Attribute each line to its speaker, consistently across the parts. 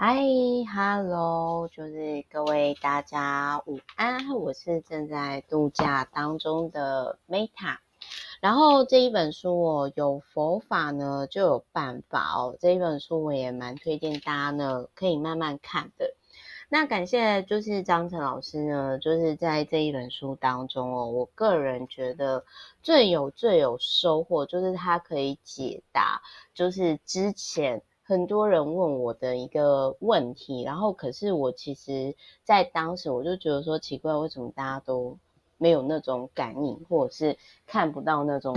Speaker 1: 嗨哈喽，就是各位大家午安，我是正在度假当中的 Meta。然后这一本书哦，有佛法呢就有办法哦。这一本书我也蛮推荐大家呢，可以慢慢看的。那感谢就是张晨老师呢，就是在这一本书当中哦，我个人觉得最有最有收获，就是他可以解答，就是之前。很多人问我的一个问题，然后可是我其实，在当时我就觉得说奇怪，为什么大家都没有那种感应，或者是看不到那种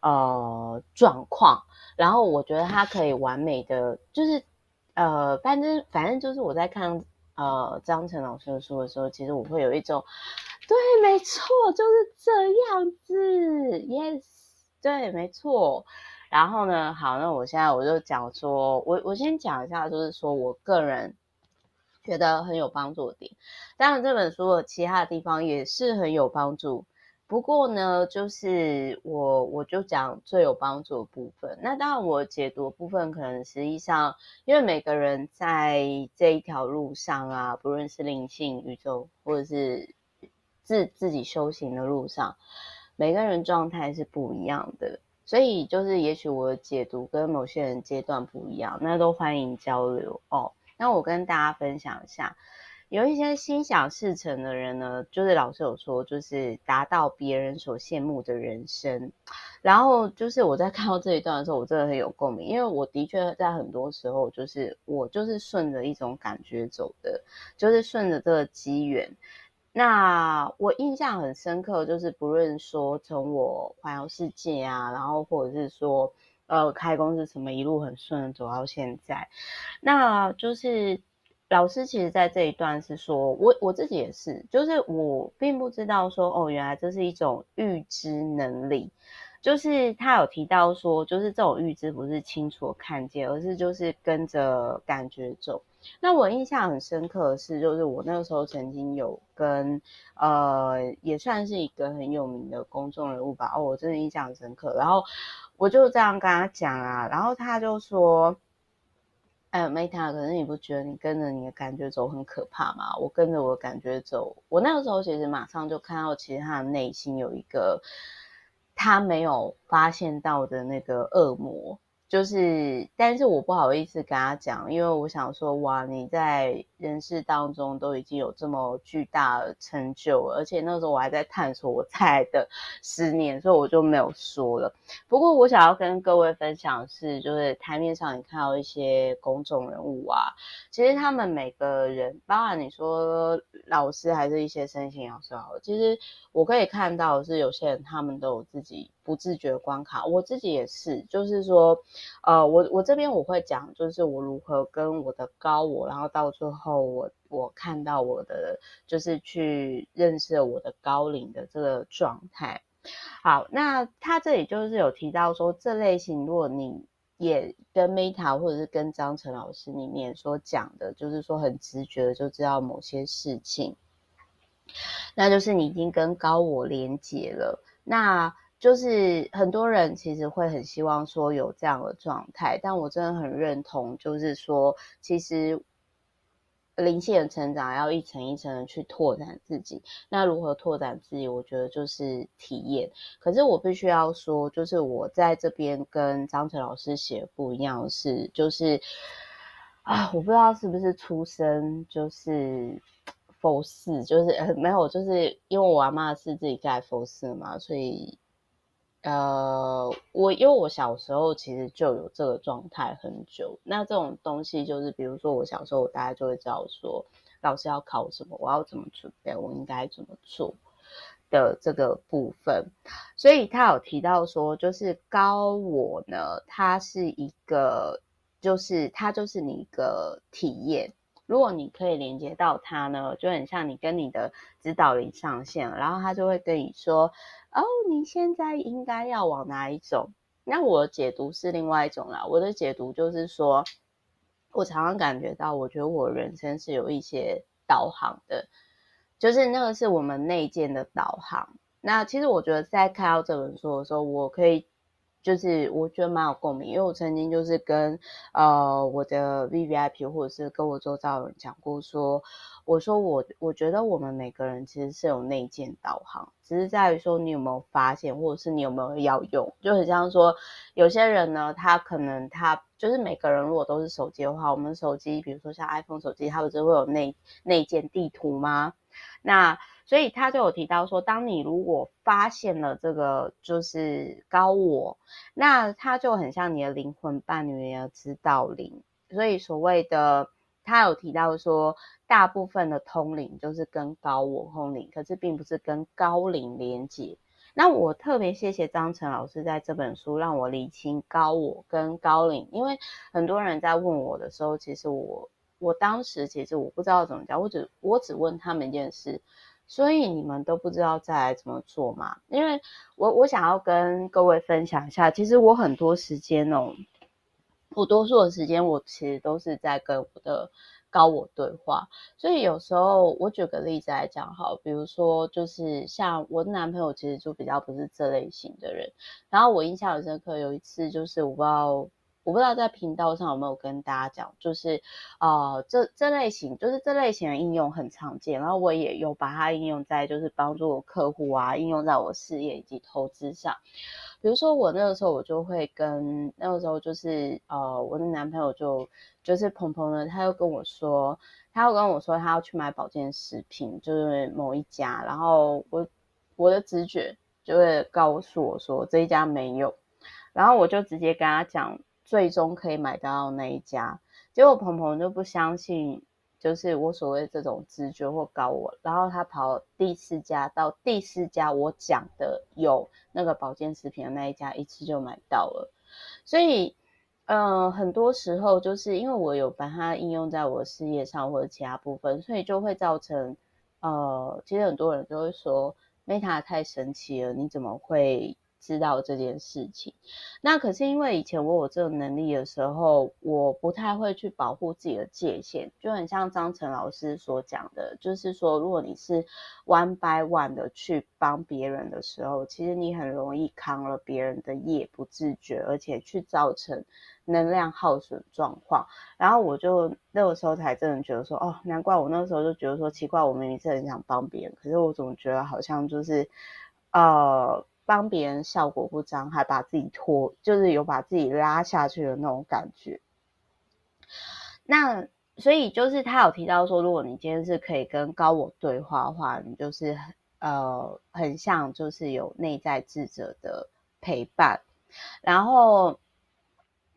Speaker 1: 呃状况？然后我觉得他可以完美的，就是呃，反正反正就是我在看呃张晨老师的书的时候，其实我会有一种，对，没错，就是这样子，yes，对，没错。然后呢，好，那我现在我就讲说，我我先讲一下，就是说我个人觉得很有帮助的点。当然，这本书的其他的地方也是很有帮助。不过呢，就是我我就讲最有帮助的部分。那当然，我解读部分可能实际上，因为每个人在这一条路上啊，不论是灵性宇宙，或者是自自己修行的路上，每个人状态是不一样的。所以就是，也许我的解读跟某些人阶段不一样，那都欢迎交流哦。那我跟大家分享一下，有一些心想事成的人呢，就是老师有说，就是达到别人所羡慕的人生。然后就是我在看到这一段的时候，我真的很有共鸣，因为我的确在很多时候，就是我就是顺着一种感觉走的，就是顺着这个机缘。那我印象很深刻，就是不论说从我环游世界啊，然后或者是说呃开公司什么一路很顺走到现在，那就是老师其实在这一段是说我我自己也是，就是我并不知道说哦原来这是一种预知能力。就是他有提到说，就是这种预知不是清楚看见，而是就是跟着感觉走。那我印象很深刻的是，就是我那个时候曾经有跟呃，也算是一个很有名的公众人物吧，哦，我真的印象很深刻。然后我就这样跟他讲啊，然后他就说：“哎，Meta，可是你不觉得你跟着你的感觉走很可怕吗？我跟着我的感觉走，我那个时候其实马上就看到，其实他的内心有一个。”他没有发现到的那个恶魔。就是，但是我不好意思跟他讲，因为我想说，哇，你在人世当中都已经有这么巨大的成就，而且那时候我还在探索我在的 十年，所以我就没有说了。不过我想要跟各位分享是，就是台面上你看到一些公众人物啊，其实他们每个人，包含你说老师还是一些身心老师好，其实我可以看到是有些人他们都有自己不自觉关卡，我自己也是，就是说。呃，我我这边我会讲，就是我如何跟我的高我，然后到最后我我看到我的，就是去认识我的高灵的这个状态。好，那他这里就是有提到说，这类型如果你也跟 Meta 或者是跟张晨老师里面所讲的，就是说很直觉的就知道某些事情，那就是你已经跟高我连接了。那就是很多人其实会很希望说有这样的状态，但我真的很认同，就是说其实灵性的成长要一层一层的去拓展自己。那如何拓展自己？我觉得就是体验。可是我必须要说，就是我在这边跟张晨老师写不一样的是，就是啊，我不知道是不是出生就是佛寺，就是没有，就是因为我阿嬷是自己盖佛寺嘛，所以。呃，我因为我小时候其实就有这个状态很久，那这种东西就是，比如说我小时候，我大家就会知道说，老师要考什么，我要怎么准备，我应该怎么做的这个部分。所以他有提到说，就是高我呢，它是一个，就是它就是你一个体验。如果你可以连接到它呢，就很像你跟你的指导灵上线，然后他就会跟你说。哦，你现在应该要往哪一种？那我解读是另外一种啦。我的解读就是说，我常常感觉到，我觉得我人生是有一些导航的，就是那个是我们内建的导航。那其实我觉得在看到这本书的时候，我可以就是我觉得蛮有共鸣，因为我曾经就是跟呃我的 VVIP 或者是跟我周遭人讲过说，我说我我觉得我们每个人其实是有内建导航，只是在于说你有没有发现，或者是你有没有要用，就很像说有些人呢，他可能他就是每个人如果都是手机的话，我们手机比如说像 iPhone 手机，它不是会有内内建地图吗？那所以他就有提到说，当你如果发现了这个就是高我，那他就很像你的灵魂伴侣，你的指导灵。所以所谓的他有提到说，大部分的通灵就是跟高我通灵，可是并不是跟高灵连接。那我特别谢谢张晨老师在这本书让我理清高我跟高灵，因为很多人在问我的时候，其实我我当时其实我不知道怎么讲，我只我只问他们一件事。所以你们都不知道再怎么做嘛？因为我我想要跟各位分享一下，其实我很多时间哦，我多数的时间我其实都是在跟我的高我对话。所以有时候我举个例子来讲，好，比如说就是像我的男朋友，其实就比较不是这类型的人。然后我印象很深刻，有一次就是我不知道。我不知道在频道上有没有跟大家讲，就是呃，这这类型就是这类型的应用很常见，然后我也有把它应用在就是帮助客户啊，应用在我事业以及投资上。比如说我那个时候我就会跟那个时候就是呃，我的男朋友就就是鹏鹏呢，他又跟我说，他又跟我说他要去买保健食品，就是某一家，然后我我的直觉就会告诉我说这一家没有，然后我就直接跟他讲。最终可以买到那一家，结果鹏鹏就不相信，就是我所谓这种直觉或高我，然后他跑第四家，到第四家我讲的有那个保健食品的那一家，一次就买到了。所以，嗯、呃，很多时候就是因为我有把它应用在我事业上或者其他部分，所以就会造成，呃，其实很多人都会说，Meta 太神奇了，你怎么会？知道这件事情，那可是因为以前我有这个能力的时候，我不太会去保护自己的界限，就很像张晨老师所讲的，就是说，如果你是 one by one 的去帮别人的时候，其实你很容易扛了别人的业，不自觉，而且去造成能量耗损状况。然后我就那个时候才真的觉得说，哦，难怪我那个时候就觉得说奇怪，我明明是很想帮别人，可是我总觉得好像就是，呃。帮别人效果不彰，还把自己拖，就是有把自己拉下去的那种感觉。那所以就是他有提到说，如果你今天是可以跟高我对话的话，你就是呃很像就是有内在智者的陪伴。然后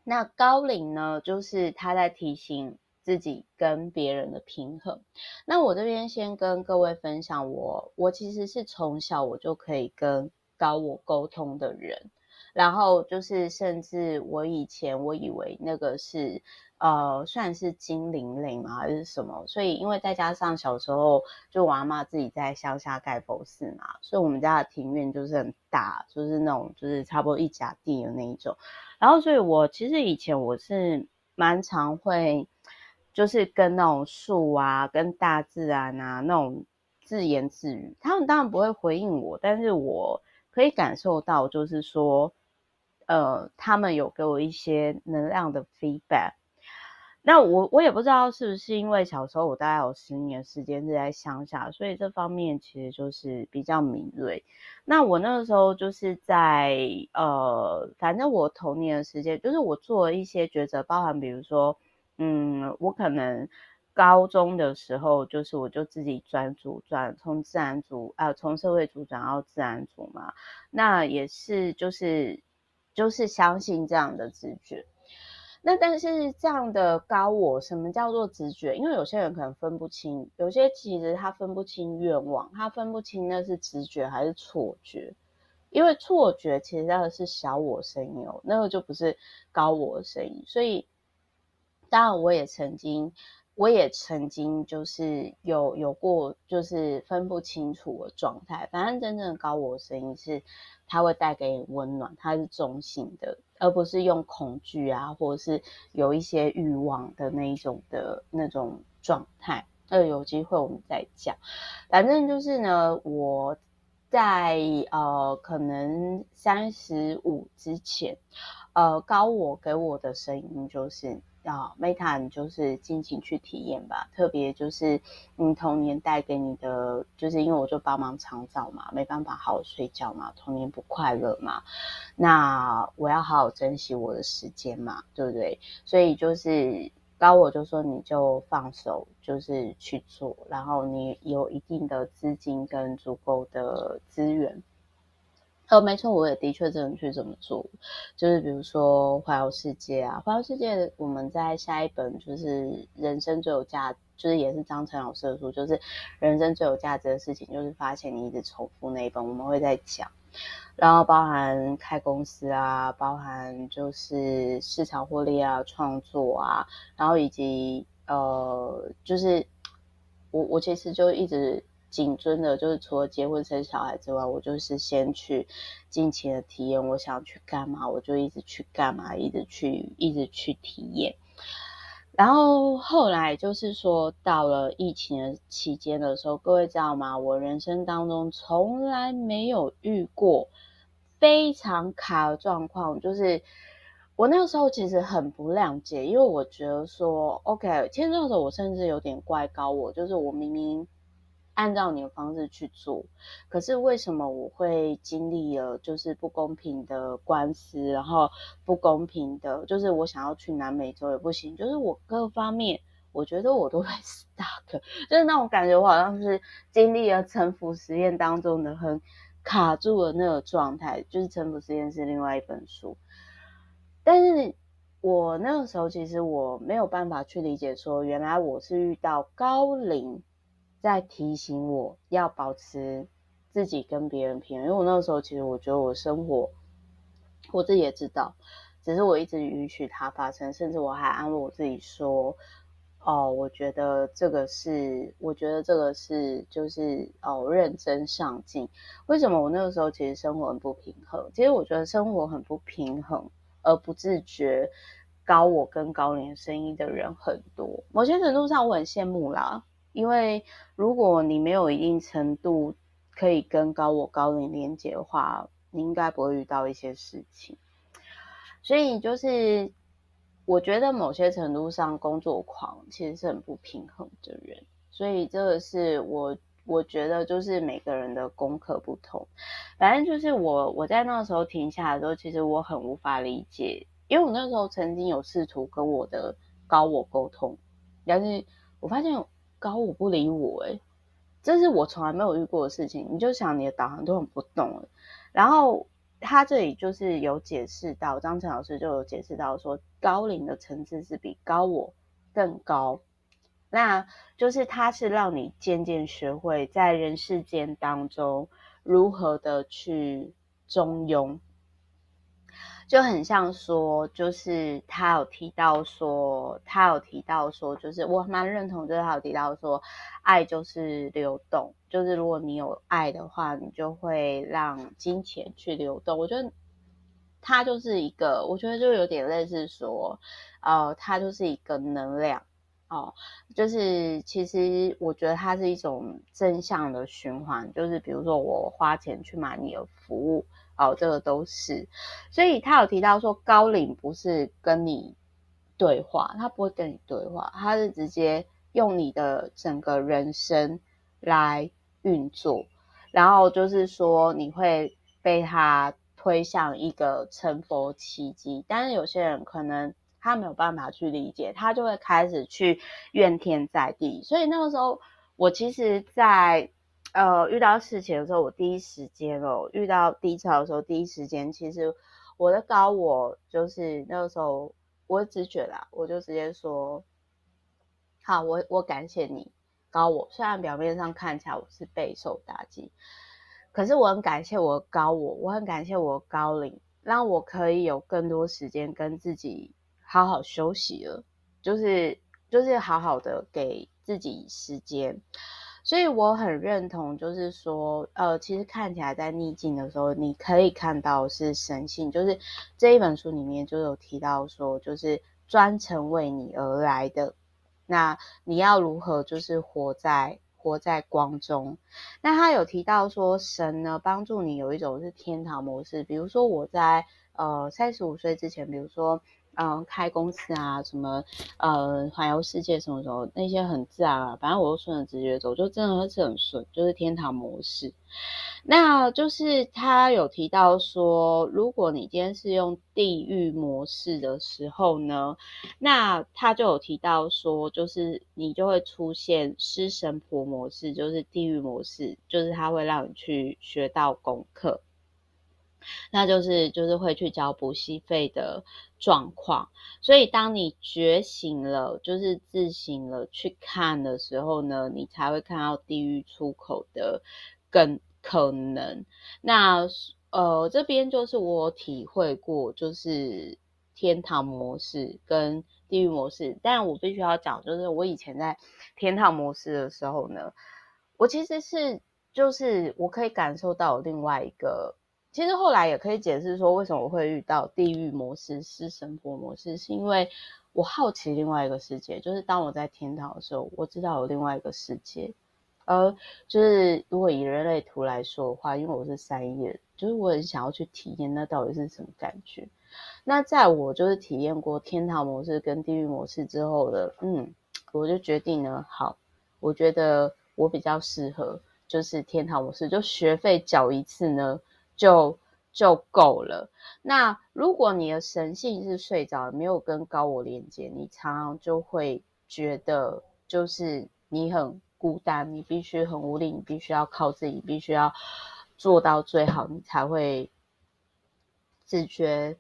Speaker 1: 那高灵呢，就是他在提醒自己跟别人的平衡。那我这边先跟各位分享我，我我其实是从小我就可以跟。找我沟通的人，然后就是甚至我以前我以为那个是呃算是精灵类嘛还是什么，所以因为再加上小时候就我阿妈自己在乡下盖佛寺嘛，所以我们家的庭院就是很大，就是那种就是差不多一甲地的那一种，然后所以我其实以前我是蛮常会就是跟那种树啊跟大自然啊那种自言自语，他们当然不会回应我，但是我。可以感受到，就是说，呃，他们有给我一些能量的 feedback。那我我也不知道是不是因为小时候我大概有十年时间是在乡下，所以这方面其实就是比较敏锐。那我那个时候就是在呃，反正我童年的时间，就是我做了一些抉择，包含比如说，嗯，我可能。高中的时候，就是我就自己转组转，从自然组啊，从社会组转到自然组嘛。那也是就是就是相信这样的直觉。那但是这样的高我，什么叫做直觉？因为有些人可能分不清，有些其实他分不清愿望，他分不清那是直觉还是错觉。因为错觉其实那个是小我声音哦，那个就不是高我的声音。所以当然我也曾经。我也曾经就是有有过，就是分不清楚的状态。反正真正的高我声音是，它会带给你温暖，它是中性的，而不是用恐惧啊，或者是有一些欲望的那一种的那种状态。呃，有机会我们再讲。反正就是呢，我在呃可能三十五之前，呃高我给我的声音就是。啊，Meta，你就是尽情去体验吧。特别就是，嗯，童年带给你的，就是因为我就帮忙长照嘛，没办法好好睡觉嘛，童年不快乐嘛，那我要好好珍惜我的时间嘛，对不对？所以就是高我就说你就放手，就是去做，然后你有一定的资金跟足够的资源。呃，没错，我也的确真的去这么做，就是比如说环游世界啊，环游世界，我们在下一本就是人生最有价，就是也是张晨老师的书，就是人生最有价值的事情，就是发现你一直重复那一本，我们会再讲，然后包含开公司啊，包含就是市场获利啊，创作啊，然后以及呃，就是我我其实就一直。谨遵的，就是除了结婚生小孩之外，我就是先去尽情的体验，我想去干嘛，我就一直去干嘛，一直去，一直去体验。然后后来就是说，到了疫情的期间的时候，各位知道吗？我人生当中从来没有遇过非常卡的状况，就是我那个时候其实很不谅解，因为我觉得说，OK，其实那个时候我甚至有点怪高我，就是我明明。按照你的方式去做，可是为什么我会经历了就是不公平的官司，然后不公平的，就是我想要去南美洲也不行，就是我各方面我觉得我都会 stuck，就是那种感觉，我好像是经历了沉浮实验当中的很卡住的那个状态，就是沉浮实验是另外一本书，但是我那个时候其实我没有办法去理解说，原来我是遇到高龄。在提醒我要保持自己跟别人平，因为我那个时候其实我觉得我生活我自己也知道，只是我一直允许它发生，甚至我还安慰我自己说：“哦，我觉得这个是，我觉得这个是就是哦认真上进。”为什么我那个时候其实生活很不平衡？其实我觉得生活很不平衡而不自觉高我跟高龄声音的人很多，某些程度上我很羡慕啦。因为如果你没有一定程度可以跟高我高灵连接的话，你应该不会遇到一些事情。所以就是我觉得某些程度上工作狂其实是很不平衡的人。所以这个是我我觉得就是每个人的功课不同。反正就是我我在那个时候停下来的时候，其实我很无法理解，因为我那时候曾经有试图跟我的高我沟通，但是我发现。高我不理我，诶，这是我从来没有遇过的事情。你就想你的导航都很不动了，然后他这里就是有解释到，张晨老师就有解释到说，高龄的层次是比高我更高，那就是他是让你渐渐学会在人世间当中如何的去中庸。就很像说，就是他有提到说，他有提到说，就是我蛮认同，就是他有提到说，爱就是流动，就是如果你有爱的话，你就会让金钱去流动。我觉得他就是一个，我觉得就有点类似说，呃，他就是一个能量哦，就是其实我觉得它是一种正向的循环，就是比如说我花钱去买你的服务。哦，这个都是，所以他有提到说，高灵不是跟你对话，他不会跟你对话，他是直接用你的整个人生来运作，然后就是说你会被他推向一个成佛契机，但是有些人可能他没有办法去理解，他就会开始去怨天载地，所以那个时候我其实，在。呃，遇到事情的时候，我第一时间哦，遇到低潮的时候，第一时间，其实我的高我就是那个时候，我直觉啦，我就直接说，好，我我感谢你，高我。虽然表面上看起来我是备受打击，可是我很感谢我高我，我很感谢我高龄，让我可以有更多时间跟自己好好休息了，就是就是好好的给自己时间。所以我很认同，就是说，呃，其实看起来在逆境的时候，你可以看到是神性，就是这一本书里面就有提到说，就是专程为你而来的。那你要如何，就是活在活在光中。那他有提到说，神呢帮助你有一种是天堂模式，比如说我在呃三十五岁之前，比如说。嗯，开公司啊，什么呃，环游世界什么什么，那些很自然啊，反正我都顺着直觉走，就真的是很顺，就是天堂模式。那就是他有提到说，如果你今天是用地狱模式的时候呢，那他就有提到说，就是你就会出现师神婆模式，就是地狱模式，就是他会让你去学到功课。那就是就是会去交补习费的状况，所以当你觉醒了，就是自省了去看的时候呢，你才会看到地狱出口的更可能。那呃这边就是我体会过，就是天堂模式跟地狱模式，但我必须要讲，就是我以前在天堂模式的时候呢，我其实是就是我可以感受到另外一个。其实后来也可以解释说，为什么我会遇到地狱模式、是神婆模式，是因为我好奇另外一个世界。就是当我在天堂的时候，我知道有另外一个世界。而就是如果以人类图来说的话，因为我是三叶，就是我很想要去体验那到底是什么感觉。那在我就是体验过天堂模式跟地狱模式之后的，嗯，我就决定呢，好，我觉得我比较适合就是天堂模式，就学费缴一次呢。就就够了。那如果你的神性是睡着，没有跟高我连接，你常常就会觉得，就是你很孤单，你必须很无力，你必须要靠自己，必须要做到最好，你才会自觉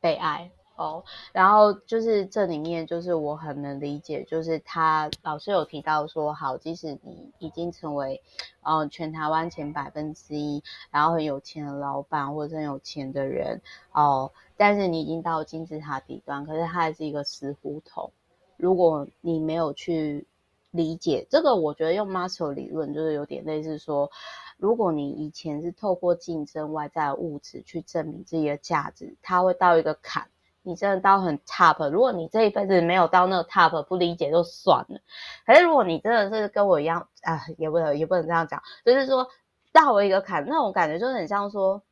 Speaker 1: 被爱。哦，然后就是这里面，就是我很能理解，就是他老师有提到说，好，即使你已经成为，嗯，全台湾前百分之一，然后很有钱的老板或者很有钱的人，哦，但是你已经到金字塔底端，可是它还是一个死胡同。如果你没有去理解这个，我觉得用 Maslow 理论就是有点类似说，如果你以前是透过竞争外在的物质去证明自己的价值，它会到一个坎。你真的到很 top，如果你这一辈子没有到那个 top，不理解就算了。可是如果你真的是跟我一样，啊，也不能也不能这样讲，就是说到了一个坎，那种感觉就是很像说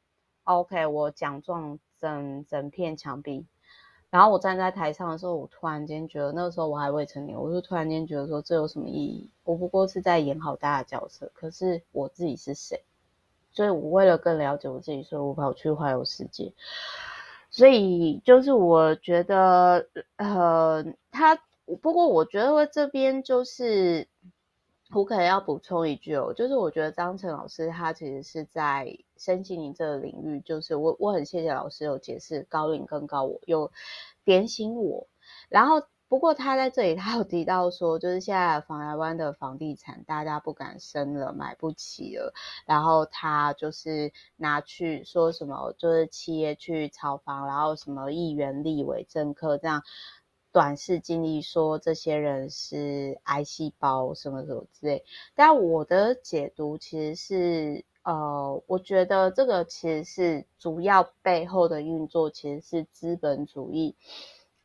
Speaker 1: ，OK，我奖状整整片墙壁，然后我站在台上的时候，我突然间觉得那个时候我还未成年，我就突然间觉得说这有什么意义？我不过是在演好大的角色，可是我自己是谁？所以我为了更了解我自己，所以我跑去环游世界。所以就是我觉得，呃，他不过我觉得这边就是我可能要补充一句哦，就是我觉得张晨老师他其实是在身心灵这个领域，就是我我很谢谢老师有解释高龄跟高我，有点醒我，然后。不过他在这里，他有提到说，就是现在房台湾的房地产，大家不敢生了，买不起了。然后他就是拿去说什么，就是企业去炒房，然后什么议员、立委、政客这样短视经历，说这些人是癌细胞什么什么之类。但我的解读其实是，呃，我觉得这个其实是主要背后的运作，其实是资本主义。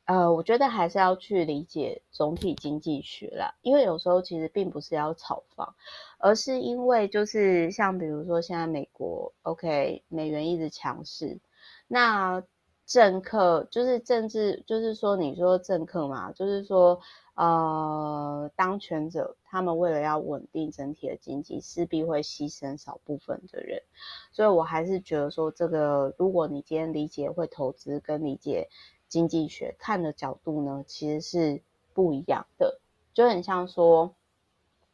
Speaker 1: 呃，我觉得还是要去理解总体经济学啦，因为有时候其实并不是要炒房，而是因为就是像比如说现在美国，OK，美元一直强势，那政客就是政治，就是说你说政客嘛，就是说呃，当权者他们为了要稳定整体的经济，势必会牺牲少部分的人，所以我还是觉得说这个，如果你今天理解会投资跟理解。经济学看的角度呢，其实是不一样的，就很像说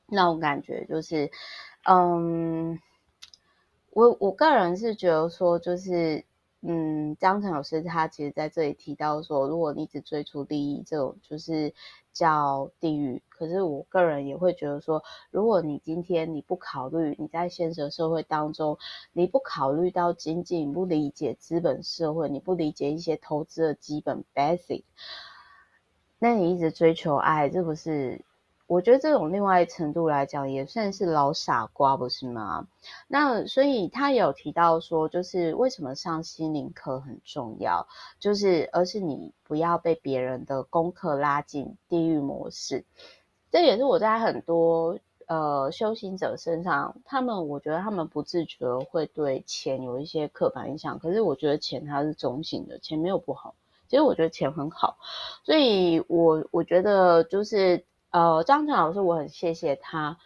Speaker 1: 那我感觉，就是，嗯，我我个人是觉得说，就是。嗯，张晨老师他其实在这里提到说，如果你只追逐利益，这种就是叫地狱。可是我个人也会觉得说，如果你今天你不考虑你在现实社会当中，你不考虑到经济，不理解资本社会，你不理解一些投资的基本 basic，那你一直追求爱，这不是？我觉得这种另外程度来讲，也算是老傻瓜，不是吗？那所以他有提到说，就是为什么上心灵课很重要，就是而是你不要被别人的功课拉进地狱模式。这也是我在很多呃修行者身上，他们我觉得他们不自觉会对钱有一些刻板印象，可是我觉得钱它是中性的，钱没有不好，其实我觉得钱很好，所以我我觉得就是呃张晨老师，我很谢谢他，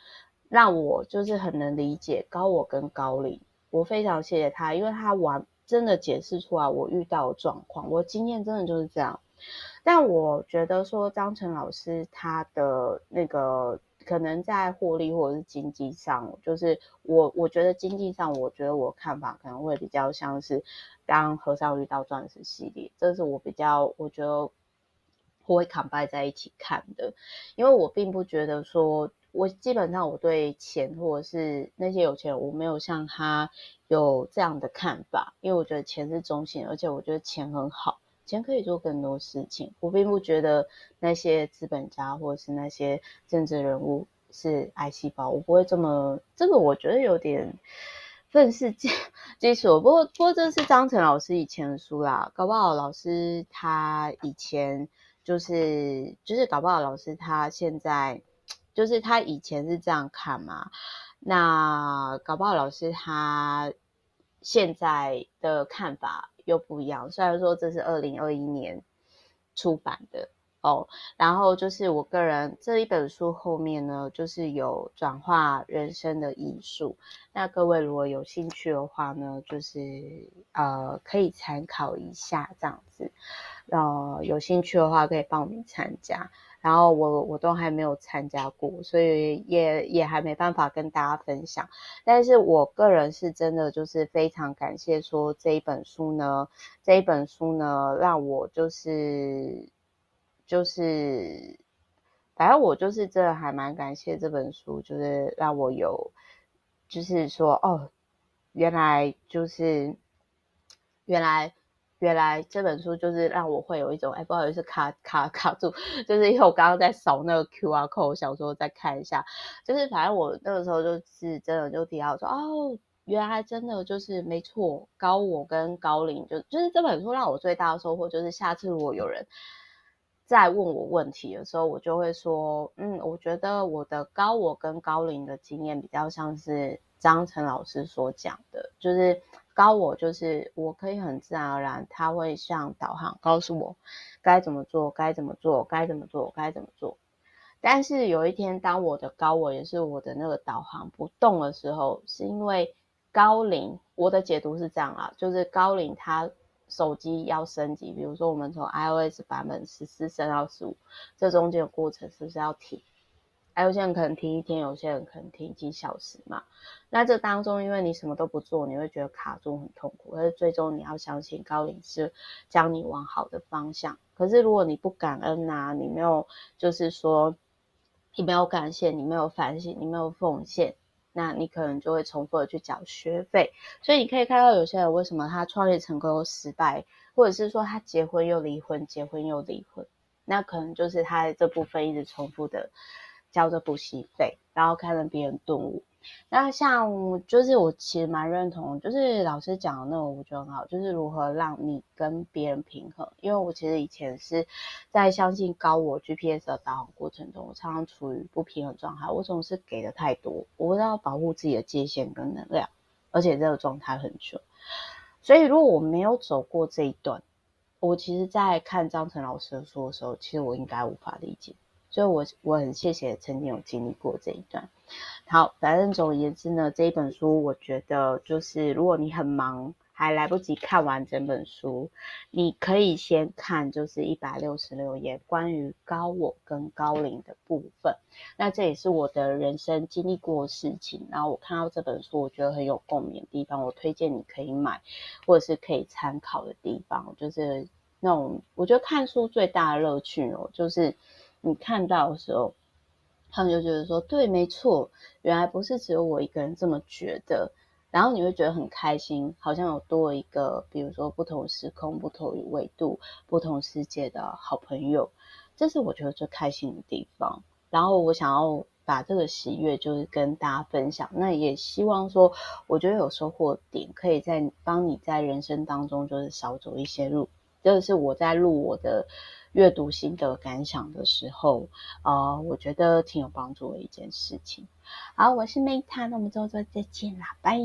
Speaker 1: 让我就是很能理解高我跟高灵，我非常谢谢他，因为他完真的解释出来我遇到的状况，我经验真的就是这样。但我觉得说张晨老师他的那个可能在获利或者是经济上，就是我我觉得经济上，我觉得我看法可能会比较像是当和尚遇到钻石系列，这是我比较我觉得会 combine 在一起看的，因为我并不觉得说我基本上我对钱或者是那些有钱人，我没有像他有这样的看法，因为我觉得钱是中性，而且我觉得钱很好。钱可以做更多事情，我并不觉得那些资本家或者是那些政治人物是癌细胞，我不会这么，这个我觉得有点愤世嫉 嫉俗。不过，不过这是张晨老师以前的书啦，搞不好老师他以前就是就是搞不好老师他现在就是他以前是这样看嘛，那搞不好老师他现在的看法。又不一样，虽然说这是二零二一年出版的哦，然后就是我个人这一本书后面呢，就是有转化人生的艺术。那各位如果有兴趣的话呢，就是呃可以参考一下这样子，呃有兴趣的话可以报名参加。然后我我都还没有参加过，所以也也还没办法跟大家分享。但是我个人是真的就是非常感谢说这一本书呢，这一本书呢让我就是就是，反正我就是真的还蛮感谢这本书，就是让我有就是说哦，原来就是原来。原来这本书就是让我会有一种哎，不好意思卡卡卡住，就是因为我刚刚在扫那个 QR code，想说再看一下，就是反正我那个时候就是真的就提到说哦，原来真的就是没错，高我跟高灵就就是这本书让我最大的收获就是下次如果有人再问我问题的时候，我就会说嗯，我觉得我的高我跟高龄的经验比较像是张晨老师所讲的，就是。高我就是我可以很自然而然，他会像导航告诉我该怎么做，该怎么做，该怎么做，该怎么做。但是有一天，当我的高我也是我的那个导航不动的时候，是因为高龄，我的解读是这样啊，就是高龄他手机要升级，比如说我们从 iOS 版本十四升到十五，这中间的过程是不是要停？还有些人可能停一天，有些人可能停几小时嘛。那这当中，因为你什么都不做，你会觉得卡住很痛苦。可是最终你要相信高灵是将你往好的方向。可是如果你不感恩啊，你没有就是说你没有感谢，你没有反省，你没有奉献，那你可能就会重复的去缴学费。所以你可以看到有些人为什么他创业成功又失败，或者是说他结婚又离婚，结婚又离婚，那可能就是他这部分一直重复的。交着补习费，然后看着别人顿悟。那像就是我其实蛮认同，就是老师讲的那个，我觉得很好，就是如何让你跟别人平衡。因为我其实以前是在相信高我 GPS 的导航过程中，我常常处于不平衡状态，我总是给的太多，我不知道保护自己的界限跟能量，而且这个状态很久。所以如果我没有走过这一段，我其实在看张晨老师的书的时候，其实我应该无法理解。所以，我我很谢谢曾经有经历过这一段。好，反正总而言之呢，这一本书我觉得就是，如果你很忙还来不及看完整本书，你可以先看就是一百六十六页关于高我跟高灵的部分。那这也是我的人生经历过的事情。然后我看到这本书，我觉得很有共鸣的地方，我推荐你可以买或者是可以参考的地方，就是那种我觉得看书最大的乐趣哦，就是。你看到的时候，他们就觉得说：“对，没错，原来不是只有我一个人这么觉得。”然后你会觉得很开心，好像有多一个，比如说不同时空、不同维度、不同世界的好朋友，这是我觉得最开心的地方。然后我想要把这个喜悦就是跟大家分享，那也希望说，我觉得有收获点，可以在帮你在人生当中就是少走一些路。这个是我在录我的。阅读心得感想的时候，呃，我觉得挺有帮助的一件事情。好，我是 Meta，那我们之后再见啦，拜。